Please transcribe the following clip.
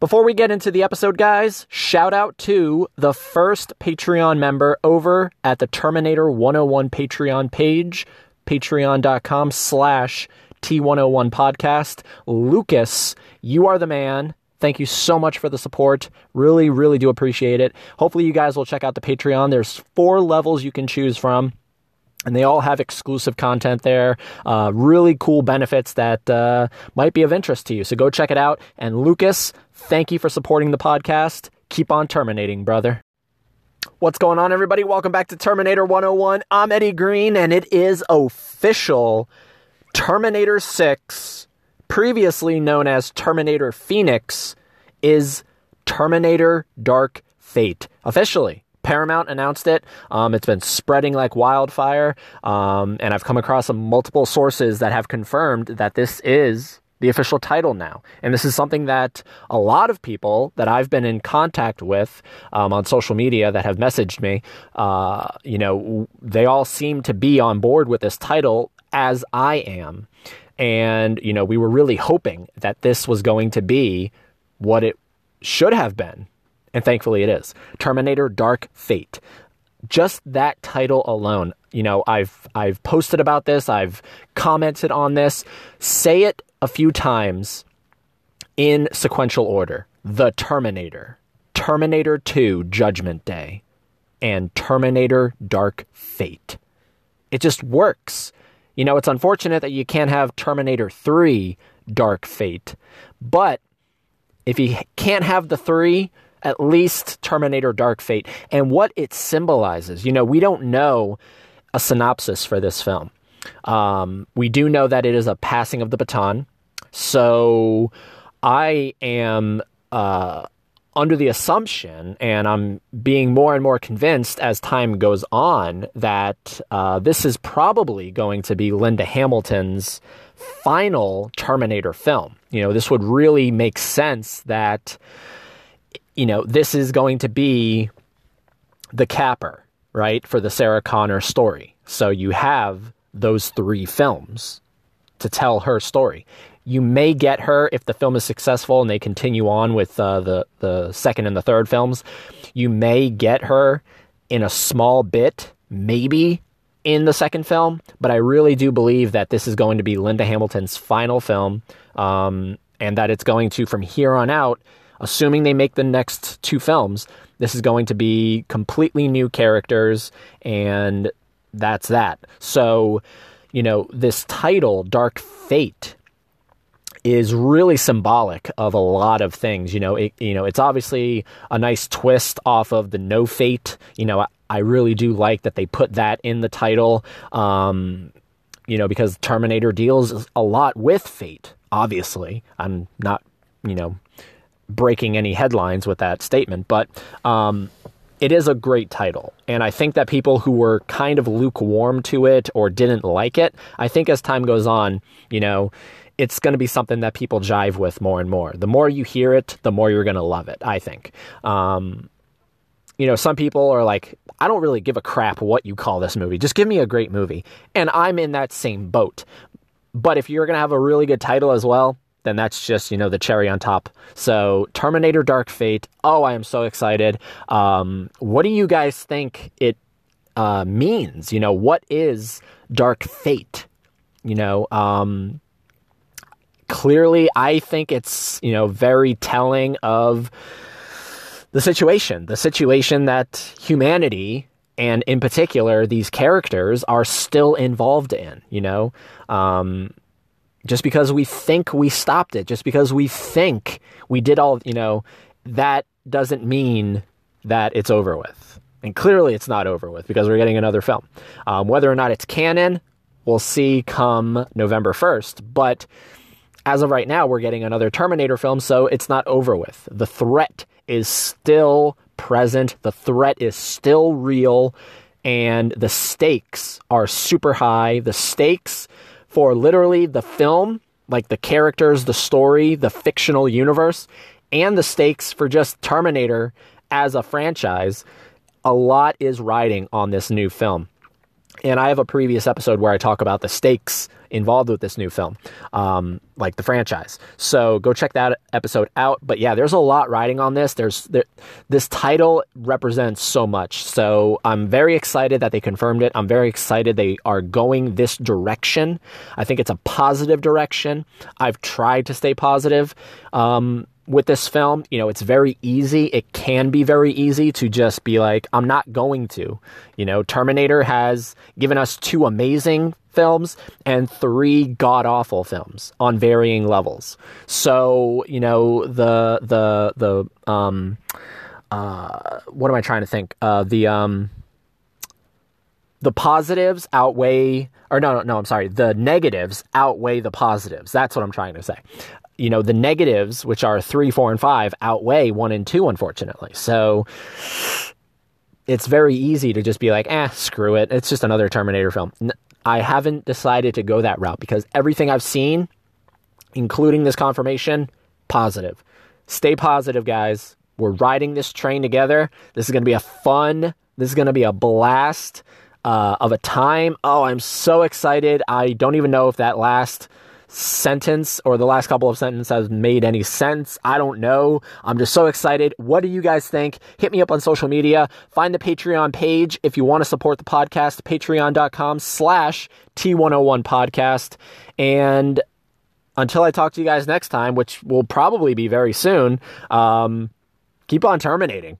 Before we get into the episode, guys, shout out to the first Patreon member over at the Terminator 101 Patreon page, patreon.com slash T101 podcast. Lucas, you are the man. Thank you so much for the support. Really, really do appreciate it. Hopefully, you guys will check out the Patreon. There's four levels you can choose from. And they all have exclusive content there, uh, really cool benefits that uh, might be of interest to you. So go check it out. And Lucas, thank you for supporting the podcast. Keep on terminating, brother. What's going on, everybody? Welcome back to Terminator 101. I'm Eddie Green, and it is official Terminator 6 previously known as Terminator Phoenix, is Terminator Dark Fate. Officially, Paramount announced it. Um, it's been spreading like wildfire, um, and I've come across multiple sources that have confirmed that this is the official title now. And this is something that a lot of people that I've been in contact with um, on social media that have messaged me, uh, you know, they all seem to be on board with this title as I am. And, you know, we were really hoping that this was going to be what it should have been. And thankfully it is. Terminator Dark Fate. Just that title alone, you know, I've I've posted about this, I've commented on this. Say it a few times in sequential order. The Terminator, Terminator 2 Judgment Day, and Terminator Dark Fate. It just works. You know, it's unfortunate that you can't have Terminator 3 Dark Fate, but if you can't have the 3, at least Terminator Dark Fate and what it symbolizes. You know, we don't know a synopsis for this film. Um, we do know that it is a passing of the baton. So I am uh, under the assumption, and I'm being more and more convinced as time goes on, that uh, this is probably going to be Linda Hamilton's final Terminator film. You know, this would really make sense that, you know, this is going to be the capper, right, for the Sarah Connor story. So you have those three films to tell her story. You may get her if the film is successful and they continue on with uh, the the second and the third films. You may get her in a small bit, maybe in the second film, but I really do believe that this is going to be Linda Hamilton's final film, um, and that it's going to from here on out, assuming they make the next two films, this is going to be completely new characters, and that's that. So, you know, this title, Dark Fate, is really symbolic of a lot of things. You know, it, you know, it's obviously a nice twist off of the No Fate. You know, I, I really do like that they put that in the title. Um, you know, because Terminator deals a lot with fate. Obviously, I'm not, you know, breaking any headlines with that statement, but um, it is a great title. And I think that people who were kind of lukewarm to it or didn't like it, I think as time goes on, you know, it's going to be something that people jive with more and more. The more you hear it, the more you're going to love it, I think. Um, you know, some people are like, I don't really give a crap what you call this movie. Just give me a great movie. And I'm in that same boat. But if you're going to have a really good title as well, then that's just, you know, the cherry on top. So, Terminator Dark Fate. Oh, I am so excited. Um, what do you guys think it uh, means? You know, what is Dark Fate? You know, um, clearly, I think it's, you know, very telling of the situation, the situation that humanity and in particular these characters are still involved in, you know. Um, just because we think we stopped it, just because we think we did all, you know, that doesn't mean that it's over with. And clearly it's not over with because we're getting another film. Um, whether or not it's canon, we'll see come November 1st. But as of right now, we're getting another Terminator film, so it's not over with. The threat is still present, the threat is still real, and the stakes are super high. The stakes for literally the film, like the characters, the story, the fictional universe, and the stakes for just Terminator as a franchise, a lot is riding on this new film. And I have a previous episode where I talk about the stakes involved with this new film, um, like the franchise. So go check that episode out. But yeah, there's a lot riding on this. There's there, this title represents so much. So I'm very excited that they confirmed it. I'm very excited they are going this direction. I think it's a positive direction. I've tried to stay positive. Um, with this film, you know, it's very easy. It can be very easy to just be like, I'm not going to. You know, Terminator has given us two amazing films and three god awful films on varying levels. So, you know, the the the um uh what am I trying to think? Uh the um the positives outweigh or no no no I'm sorry the negatives outweigh the positives that's what I'm trying to say you know, the negatives, which are three, four, and five, outweigh one and two, unfortunately. So it's very easy to just be like, eh, screw it. It's just another Terminator film. I haven't decided to go that route because everything I've seen, including this confirmation, positive. Stay positive, guys. We're riding this train together. This is going to be a fun, this is going to be a blast uh, of a time. Oh, I'm so excited. I don't even know if that last sentence or the last couple of sentences has made any sense. I don't know. I'm just so excited. What do you guys think? Hit me up on social media. Find the Patreon page if you want to support the podcast, patreon.com slash T101 podcast. And until I talk to you guys next time, which will probably be very soon, um, keep on terminating.